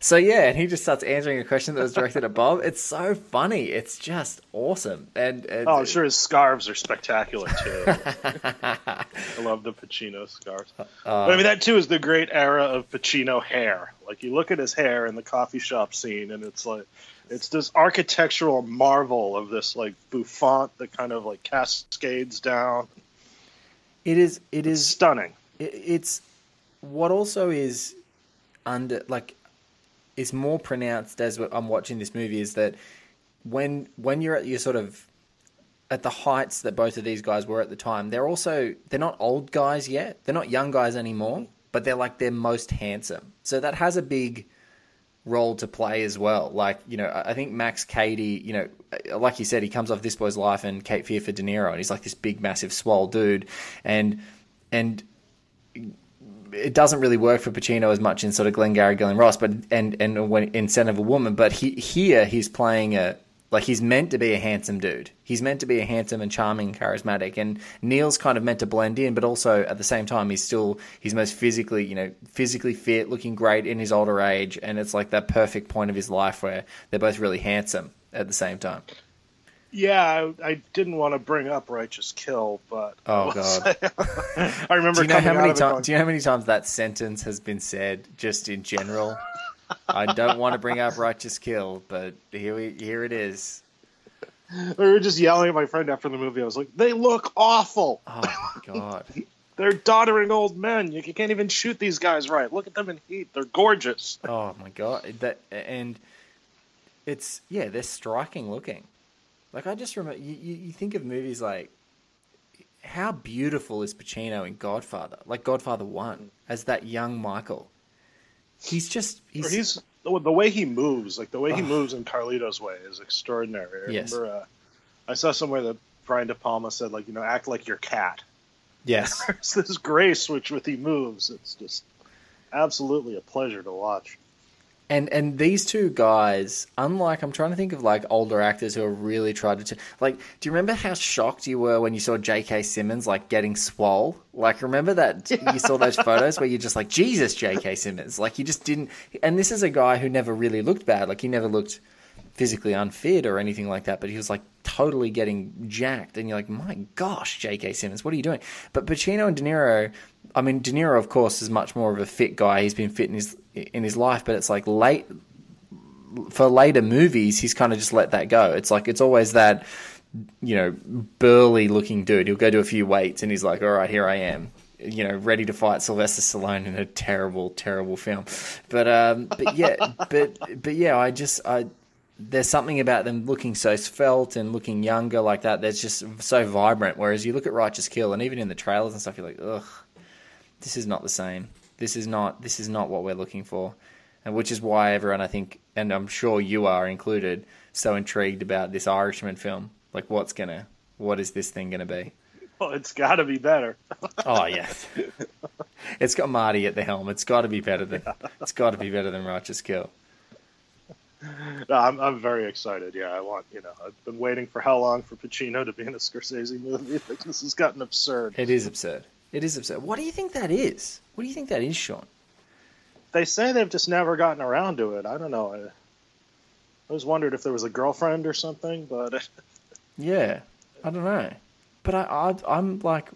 So yeah, and he just starts answering a question that was directed at Bob. It's so funny. It's just awesome. And, and Oh, I'm sure his scarves are spectacular too. I love the Pacino scarves. Uh, but I mean, that too is the great era of Pacino hair. Like you look at his hair in the coffee shop scene, and it's like it's this architectural marvel of this like bouffant that kind of like cascades down. it is it is Stunning. it, it's what also is under like is more pronounced as I'm watching this movie is that when when you're at your sort of at the heights that both of these guys were at the time, they're also they're not old guys yet. They're not young guys anymore, but they're like they're most handsome. So that has a big role to play as well. Like, you know, I think Max Cady, you know, like you said, he comes off This Boy's Life and Cape Fear for De Niro, and he's like this big, massive, swole dude, and and it doesn't really work for Pacino as much in sort of Glengarry, Glen Ross, but and and when in Scent of a Woman, but he here he's playing a like he's meant to be a handsome dude. He's meant to be a handsome and charming, charismatic, and Neil's kind of meant to blend in, but also at the same time he's still he's most physically you know physically fit, looking great in his older age, and it's like that perfect point of his life where they're both really handsome at the same time. Yeah, I, I didn't want to bring up Righteous Kill, but Oh god. I remember Do you know how many times? Do you know how many times that sentence has been said just in general? I don't want to bring up righteous kill, but here we here it is. we were just yelling at my friend after the movie. I was like, "They look awful. Oh my god! They're doddering old men. You can't even shoot these guys right. Look at them in heat. They're gorgeous." Oh my god! That and it's yeah, they're striking looking. Like I just remember, you, you, you think of movies like how beautiful is Pacino in Godfather, like Godfather One, as that young Michael. He's just he's, he's the way he moves, like the way he moves in Carlito's way, is extraordinary. I Yes. remember uh, I saw somewhere that Brian De Palma said, like, you know, act like your cat. yes. There's this grace which with he moves. It's just absolutely a pleasure to watch. And and these two guys, unlike I'm trying to think of like older actors who have really tried to like. Do you remember how shocked you were when you saw J.K. Simmons like getting swole? Like, remember that you saw those photos where you're just like, Jesus, J.K. Simmons. Like, you just didn't. And this is a guy who never really looked bad. Like, he never looked physically unfit or anything like that. But he was like totally getting jacked, and you're like, my gosh, J.K. Simmons, what are you doing? But Pacino and De Niro. I mean, De Niro, of course, is much more of a fit guy. He's been fit in his in his life, but it's like late for later movies, he's kind of just let that go. It's like it's always that you know burly looking dude. He'll go do a few weights and he's like, all right, here I am. You know, ready to fight Sylvester Stallone in a terrible, terrible film, but um, but yeah, but but yeah, I just I there's something about them looking so svelte and looking younger like that that's just so vibrant. Whereas you look at Righteous Kill and even in the trailers and stuff, you're like, ugh, this is not the same. This is not this is not what we're looking for, and which is why everyone I think, and I'm sure you are included, so intrigued about this Irishman film. Like, what's gonna, what is this thing gonna be? Well, it's got to be better. Oh yeah, it's got Marty at the helm. It's got to be better than it's got to be better than Righteous Kill. No, I'm, I'm very excited. Yeah, I want, you know, I've been waiting for how long for Pacino to be in a Scorsese movie. Like, this has gotten absurd. It is absurd. It is absurd. What do you think that is? What do you think that is, Sean? They say they've just never gotten around to it. I don't know. I, I was wondered if there was a girlfriend or something, but Yeah, I don't know. But I, I I'm like,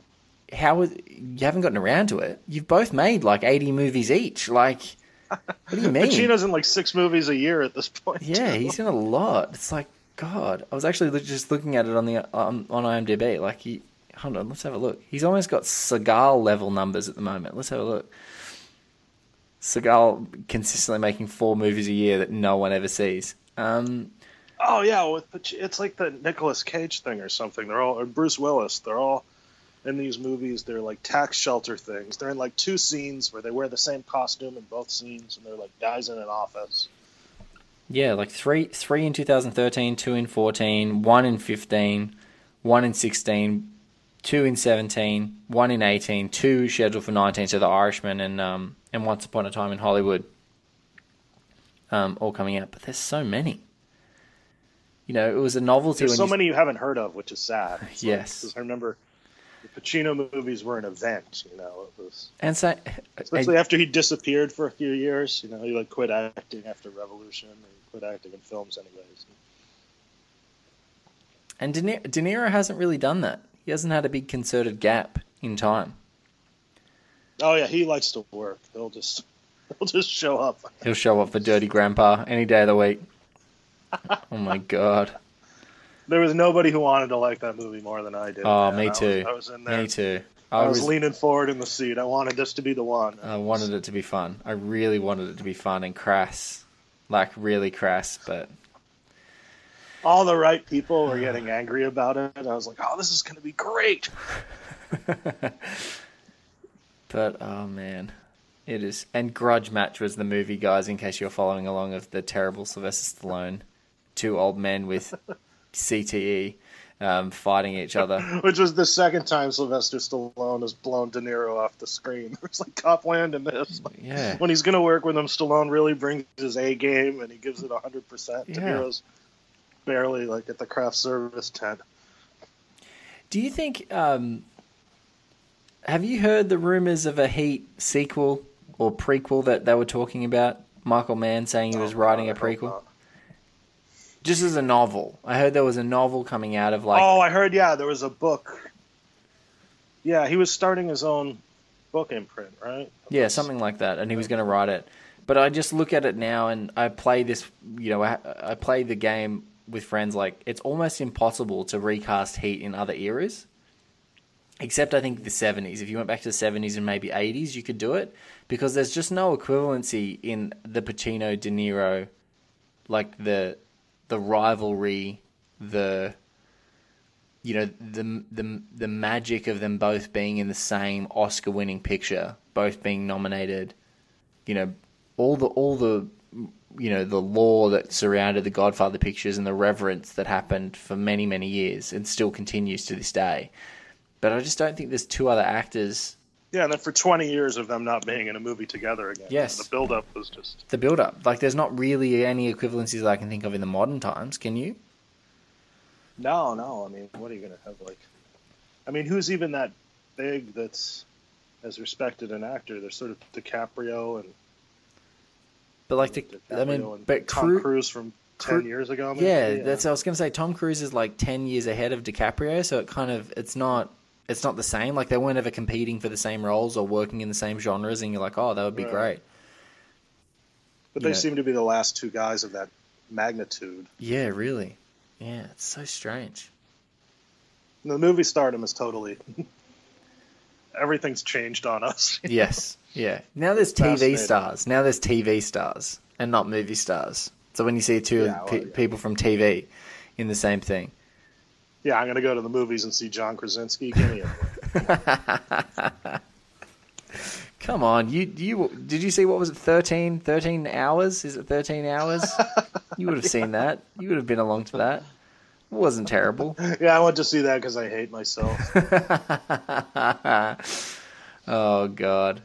how is you haven't gotten around to it? You've both made like 80 movies each. Like, do you mean? Pacino's in like six movies a year at this point. Yeah, he's in a lot. It's like God. I was actually just looking at it on the um, on IMDb. Like he, hold on, let's have a look. He's almost got Seagal level numbers at the moment. Let's have a look. Seagal consistently making four movies a year that no one ever sees. Um, Oh yeah, it's like the Nicolas Cage thing or something. They're all or Bruce Willis. They're all in these movies. They're like tax shelter things. They're in like two scenes where they wear the same costume in both scenes, and they're like guys in an office. yeah, like three three in 2013, two in 14, one in 15, one in 16, two in 17, one in 18, two scheduled for 19. So the Irishman and um and Once Upon a Time in Hollywood, um, all coming out. But there's so many. You know, it was a novelty. There's so you- many you haven't heard of, which is sad. It's like- I remember the Pacino movies were an event. You know, it was and so, especially after he disappeared for a few years. You know, he like quit acting after Revolution. and He quit acting in films, anyways. and De Niro, De Niro hasn't really done that. He hasn't had a big concerted gap in time. Oh yeah, he likes to work. He'll just he'll just show up. He'll show up for Dirty Grandpa any day of the week. oh my god. There was nobody who wanted to like that movie more than I did. Oh, man. me I was- too. I was, in there. Me too. I I was, was. leaning forward in the seat. I wanted this to be the one. I wanted it to be fun. I really wanted it to be fun and crass, like really crass. But All the right people were getting angry about it. I was like, "Oh, this is going to be great." but oh man, it is. And Grudge Match was the movie, guys. In case you're following along, of the terrible Sylvester Stallone, two old men with CTE um, fighting each other. Which was the second time Sylvester Stallone has blown De Niro off the screen. It's like Copland in this. Yeah. When he's going to work with him, Stallone really brings his A game and he gives it 100%. De Niro's barely like at the craft service tent. Do you think? Um, have you heard the rumors of a Heat sequel or prequel that they were talking about? Michael Mann saying he was writing a Oh, I hope prequel. Just as a novel. I heard there was a novel coming out of like oh, I heard. Yeah, there was a book. Yeah, he was starting his own book imprint, right? Yeah, something like that, and he was going to write it. But I just look at it now, and I play this. You know, I, I play the game with friends. Like it's almost impossible to recast Heat in other eras, except I think the seventies. If you went back to the seventies and maybe eighties, you could do it because there's just no equivalency in the Pacino De Niro, like the the rivalry, the you know the the the magic of them both being in the same Oscar-winning picture, both being nominated. You know, all the all the you know the law that surrounded the Godfather pictures and the reverence that happened for many many years and still continues to this day. But I just don't think there's two other actors. Yeah, and then for 20 years of them not being in a movie together again. Yes. The build-up was just. The build up, like, there's not really any equivalencies I can think of in the modern times. Can you? No, no. I mean, what are you going to have like? I mean, who's even that big that's as respected an actor? There's sort of DiCaprio and But like the, DiCaprio I mean, but Tom Cru- Cruise from ten Cru- years ago. Maybe? Yeah, that's. I was gonna say Tom Cruise is like ten years ahead of DiCaprio, so it kind of it's not it's not the same. Like they weren't ever competing for the same roles or working in the same genres, and you're like, oh, that would be Right. great. But they Yeah. seem to be the last two guys of that magnitude. Yeah, really. Yeah, it's so strange. The movie stardom is totally everything's changed on us. Yes. Yeah. Now there's TV stars. Now there's TV stars and not movie stars. So when you see two Yeah, well, pe- yeah. people from TV in the same thing. Yeah, I'm gonna go to the movies and see John Krasinski. Give me a Come on, you you did you see what was it 13 13 hours? Is it 13 hours? you would have seen that. You would have been along to that. It wasn't terrible. Yeah, I went to see that because I hate myself. oh god.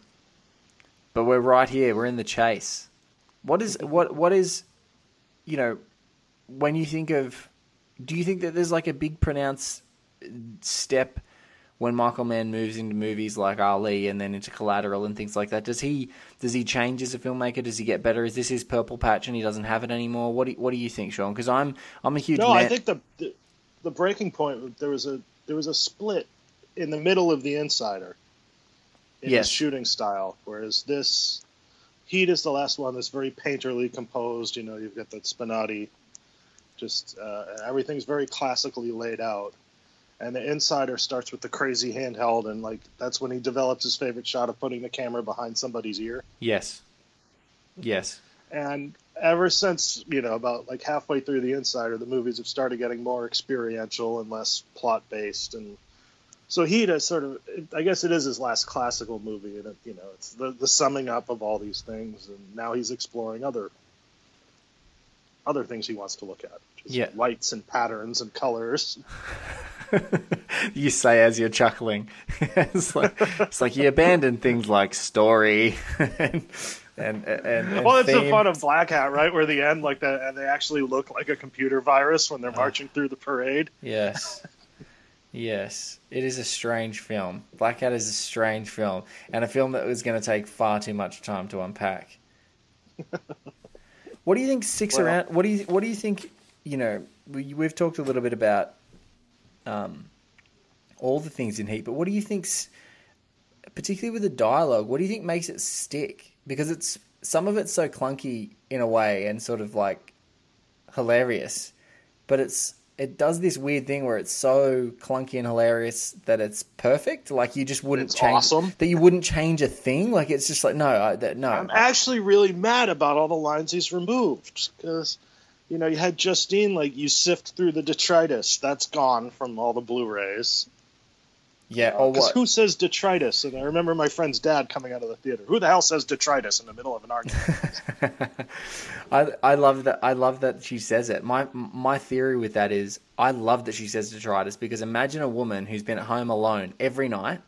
But we're right here. We're in the chase. What is what what is you know when you think of do you think that there's like a big pronounced step when Michael Mann moves into movies like Ali and then into Collateral and things like that? Does he does he change as a filmmaker? Does he get better? Is this his purple patch and he doesn't have it anymore? What do, what do you think, Sean? Because I'm I'm a huge No, I think the, the the breaking point there was a there was a split in the middle of the Insider in Yes. his shooting style, whereas this Heat is the last one that's very painterly composed. You know, you've got that Spinotti, just uh, everything's very classically laid out. And the Insider starts with the crazy handheld, and like that's when he develops his favorite shot of putting the camera behind somebody's ear. yes, yes, And ever since, you know, about like halfway through The Insider, the movies have started getting more experiential and less plot based. And so he is sort of, I guess it is his last classical movie. And, it, you know, it's the, the summing up of all these things. And now he's exploring other other things he wants to look at. Just Yeah. Lights and patterns and colors. you say as you're chuckling. it's like it's like you abandon things like story and and and, and well, it's the fun of Black Hat, right? Where the end, like the, and they actually look like a computer virus when they're ah. marching through the parade. Yes. Yes, it is a strange film. Black Hat is a strange film, and a film that was going to take far too much time to unpack. What do you think sticks Well- around? What do you What do you think? You know, we, we've talked a little bit about um, all the things in Heat, but what do you think's particularly with the dialogue? What do you think makes it stick? Because it's some of it's so clunky in a way, and sort of like hilarious, but it's it does this weird thing where it's so clunky and hilarious that it's perfect. Like you just wouldn't It's change awesome. that you wouldn't change a thing. Like it's just like no, I, that, no. I'm actually really mad about all the lines he's removed because, you know, you had Justine like you sift through the detritus. That's gone from all the Blu-rays. Yeah. Uh, or Because what? who says detritus? And I remember my friend's dad coming out of the theater. Who the hell says detritus in the middle of an argument? I I love that. I love that she says it. My my theory with that is I love that she says detritus because imagine a woman who's been at home alone every night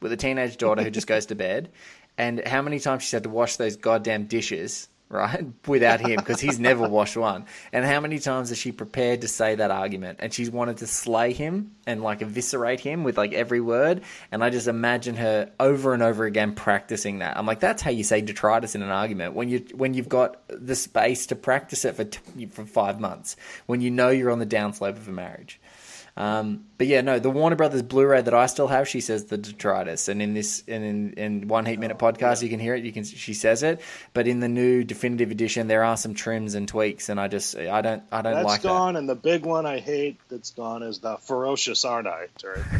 with a teenage daughter who just goes to bed, and how many times she's had to wash those goddamn dishes. Right, without him because he's never washed one. And how many times has she prepared to say that argument? And she's wanted to slay him and like eviscerate him with like every word. And I just imagine her over and over again practicing that. I'm like, that's how you say detritus in an argument when you when you've got the space to practice it for t- for five months when you know you're on the downslope of a marriage. Um, but yeah, no, the Warner Brothers Blu-ray that I still have, she says the detritus, and in this, and in, in one heat minute podcast, you can hear it. You can, she says it, but in the new definitive edition, there are some trims and tweaks, and I just, I don't, I don't That's like gone, and the big one I hate that's gone is the ferocious aren't I?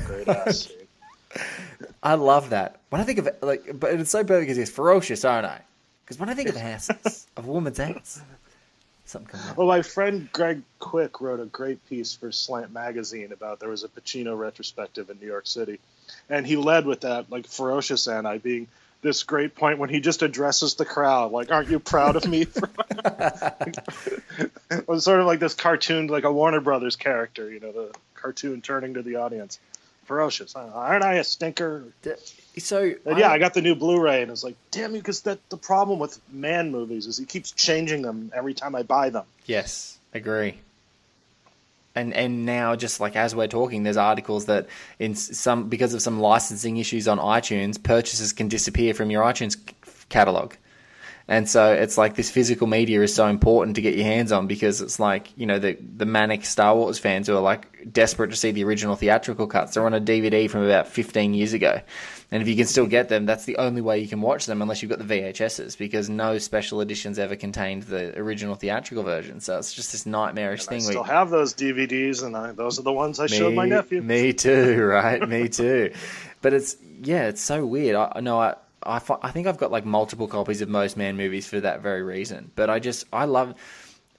Great ass I love that. When I think of it, like, but it's so perfect because it's ferocious, aren't I? Because when I think of asses, of a woman's ass, something comes up. Well, my friend Greg Quick wrote a great piece for Slant Magazine about there was a Pacino retrospective in New York City, and he led with that like ferocious Anti being this great point when he just addresses the crowd like, "Aren't you proud of me?" It was sort of like this cartoon, like a Warner Brothers character, you know, the cartoon turning to the audience. Ferocious, aren't I a stinker? So And yeah, I got the new Blu-ray, and it's like, damn you, because that the problem with Mann movies is he keeps changing them every time I buy them. Yes, agree. And and now just like as we're talking, there's articles that in some because of some licensing issues on iTunes, purchases can disappear from your iTunes catalog. And so it's like this physical media is so important to get your hands on because it's like, you know, the, the manic Star Wars fans who are like desperate to see the original theatrical cuts. They're on a DVD from about 15 years ago. And if you can still get them, that's the only way you can watch them unless you've got the VHSs because no special editions ever contained the original theatrical version. So it's just this nightmarish thing. I still where have those DVDs, and I, those are the ones I showed my nephew. Me too, right? me too. But it's, yeah, it's so weird. I know I, I, I think I've got like multiple copies of most Mann movies for that very reason. But I just I love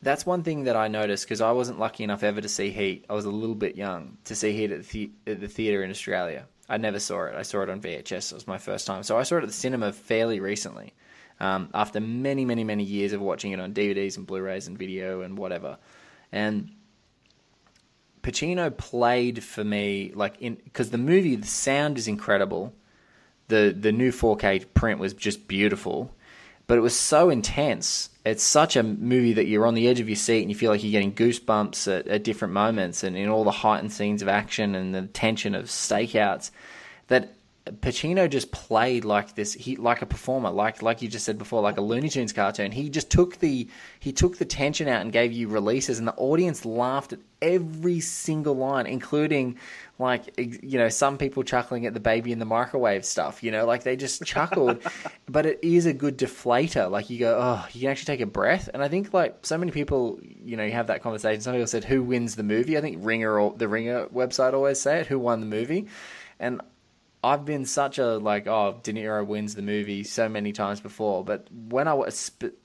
that's one thing that I noticed because I wasn't lucky enough ever to see Heat. I was a little bit young to see Heat at the, the theater in Australia. I never saw it. I saw it on VHS. It was my first time. So I saw it at the cinema fairly recently. Um, after many, many, many years of watching it on DVDs and Blu-rays and video and whatever, and Pacino played for me like in because the movie, the sound is incredible the the new 4K print was just beautiful, but it was so intense. It's such a movie that you're on the edge of your seat and you feel like you're getting goosebumps at, at different moments and in all the heightened scenes of action and the tension of stakeouts that Pacino just played like this, he like a performer, like like you just said before, like a Looney Tunes cartoon. He just took the he took the tension out and gave you releases, and the audience laughed at every single line, including like you know some people chuckling at the baby in the microwave stuff. You know, like they just chuckled, but it is a good deflator. Like you go, oh, you can actually take a breath, and I think like so many people, you know, you have that conversation. Some people said, who wins the movie? I think Ringer or the Ringer website always say it, who won the movie, and I've been such a like oh De Niro wins the movie so many times before, but when I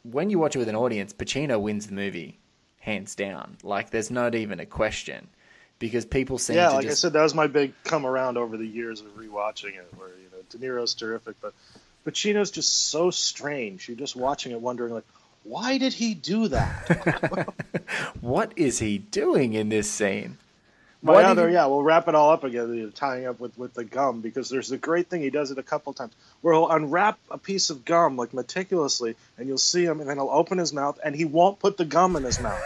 when you watch it with an audience, Pacino wins the movie hands down. Like there's not even a question because people seem yeah, to like just... I said, that was my big come around over the years of rewatching it, where you know De Niro's terrific, but Pacino's just so strange. You're just watching it, wondering like, why did he do that? what is he doing in this scene? My what other, yeah, we'll wrap it all up again, you know, tying up with, with the gum, because there's a great thing he does it a couple times where he'll unwrap a piece of gum like meticulously, and you'll see him, and then he'll open his mouth, and he won't put the gum in his mouth.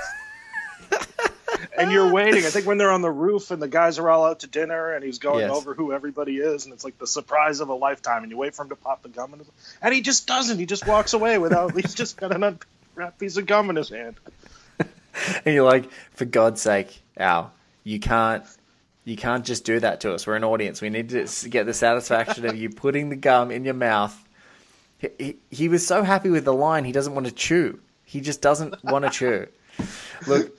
and you're waiting. I think when they're on the roof and the guys are all out to dinner, and he's going yes. over who everybody is, and it's like the surprise of a lifetime, and you wait for him to pop the gum in his, and he just doesn't. He just walks away without. he's just got an unwrapped piece of gum in his hand. and you're like, for God's sake, Al you can't you can't just do that to us. We're an audience. We need to get the satisfaction of you putting the gum in your mouth. He, he, he was so happy with the line, he doesn't want to chew. He just doesn't want to chew. Look,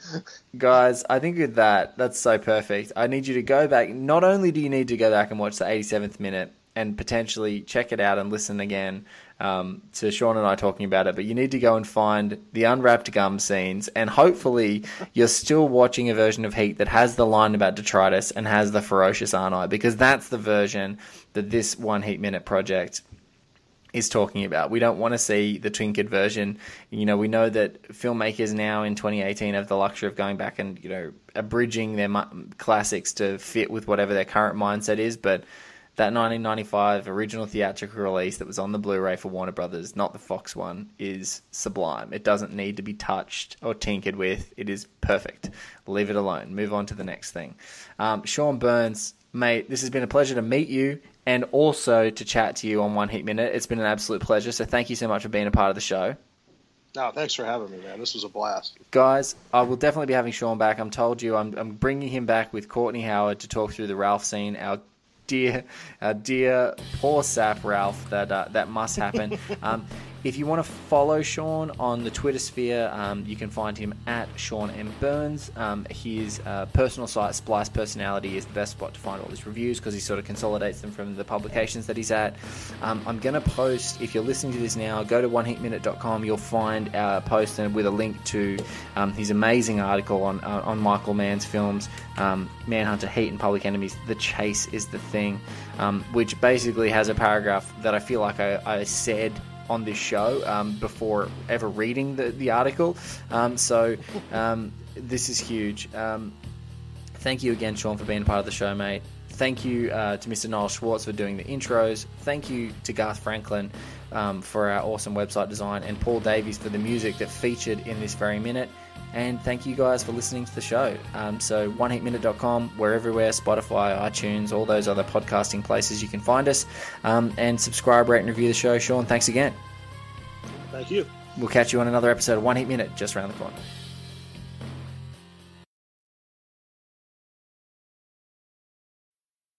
guys, I think with that, that's so perfect. I need you to go back. Not only do you need to go back and watch the 87th minute and potentially check it out and listen again um, to Sean and I talking about it, but you need to go and find the unwrapped gum scenes, and hopefully you're still watching a version of Heat that has the line about detritus and has the ferocious Arnott, because that's the version that this one Heat Minute project is talking about. We don't want to see the twinkered version. You know, we know that filmmakers now in 2018 have the luxury of going back and you know abridging their classics to fit with whatever their current mindset is, but that 1995 original theatrical release that was on the Blu-ray for Warner Brothers, not the Fox one, is sublime. It doesn't need to be touched or tinkered with. It is perfect. Leave it alone. Move on to the next thing. Um, Sean Burns, mate, this has been a pleasure to meet you and also to chat to you on One Heat Minute. It's been an absolute pleasure. So thank you so much for being a part of the show. No, thanks for having me, man. This was a blast. Guys, I will definitely be having Sean back. I'm told you I'm, I'm bringing him back with Courtney Howard to talk through the Ralph scene, our dear, uh, dear poor sap Ralph that uh, that must happen. Um, if you want to follow Sean on the Twitter sphere, um, you can find him at Sean M. Burns. Um, his uh, personal site, Splice Personality, is the best spot to find all his reviews because he sort of consolidates them from the publications that he's at. Um, I'm going to post, if you're listening to this now, go to oneheatminute.com. You'll find our post with a link to um, his amazing article on, uh, on Michael Mann's films, um, Manhunter, Heat, and Public Enemies. The Chase is the thing, um, which basically has a paragraph that I feel like I, I said on this show um, before ever reading the, the article. Um, so um, this is huge. Um, thank you again, Sean, for being part of the show, mate. Thank you uh, to Mr. Niles Schwartz for doing the intros. Thank you to Garth Franklin um, for our awesome website design, and Paul Davies for the music that featured in this very minute. And thank you guys for listening to the show. Um, so, oneheatminute.com, we're everywhere Spotify, iTunes, all those other podcasting places you can find us. Um, and subscribe, rate, and review the show. Sean, thanks again. Thank you. We'll catch you on another episode of One Heat Minute just around the corner.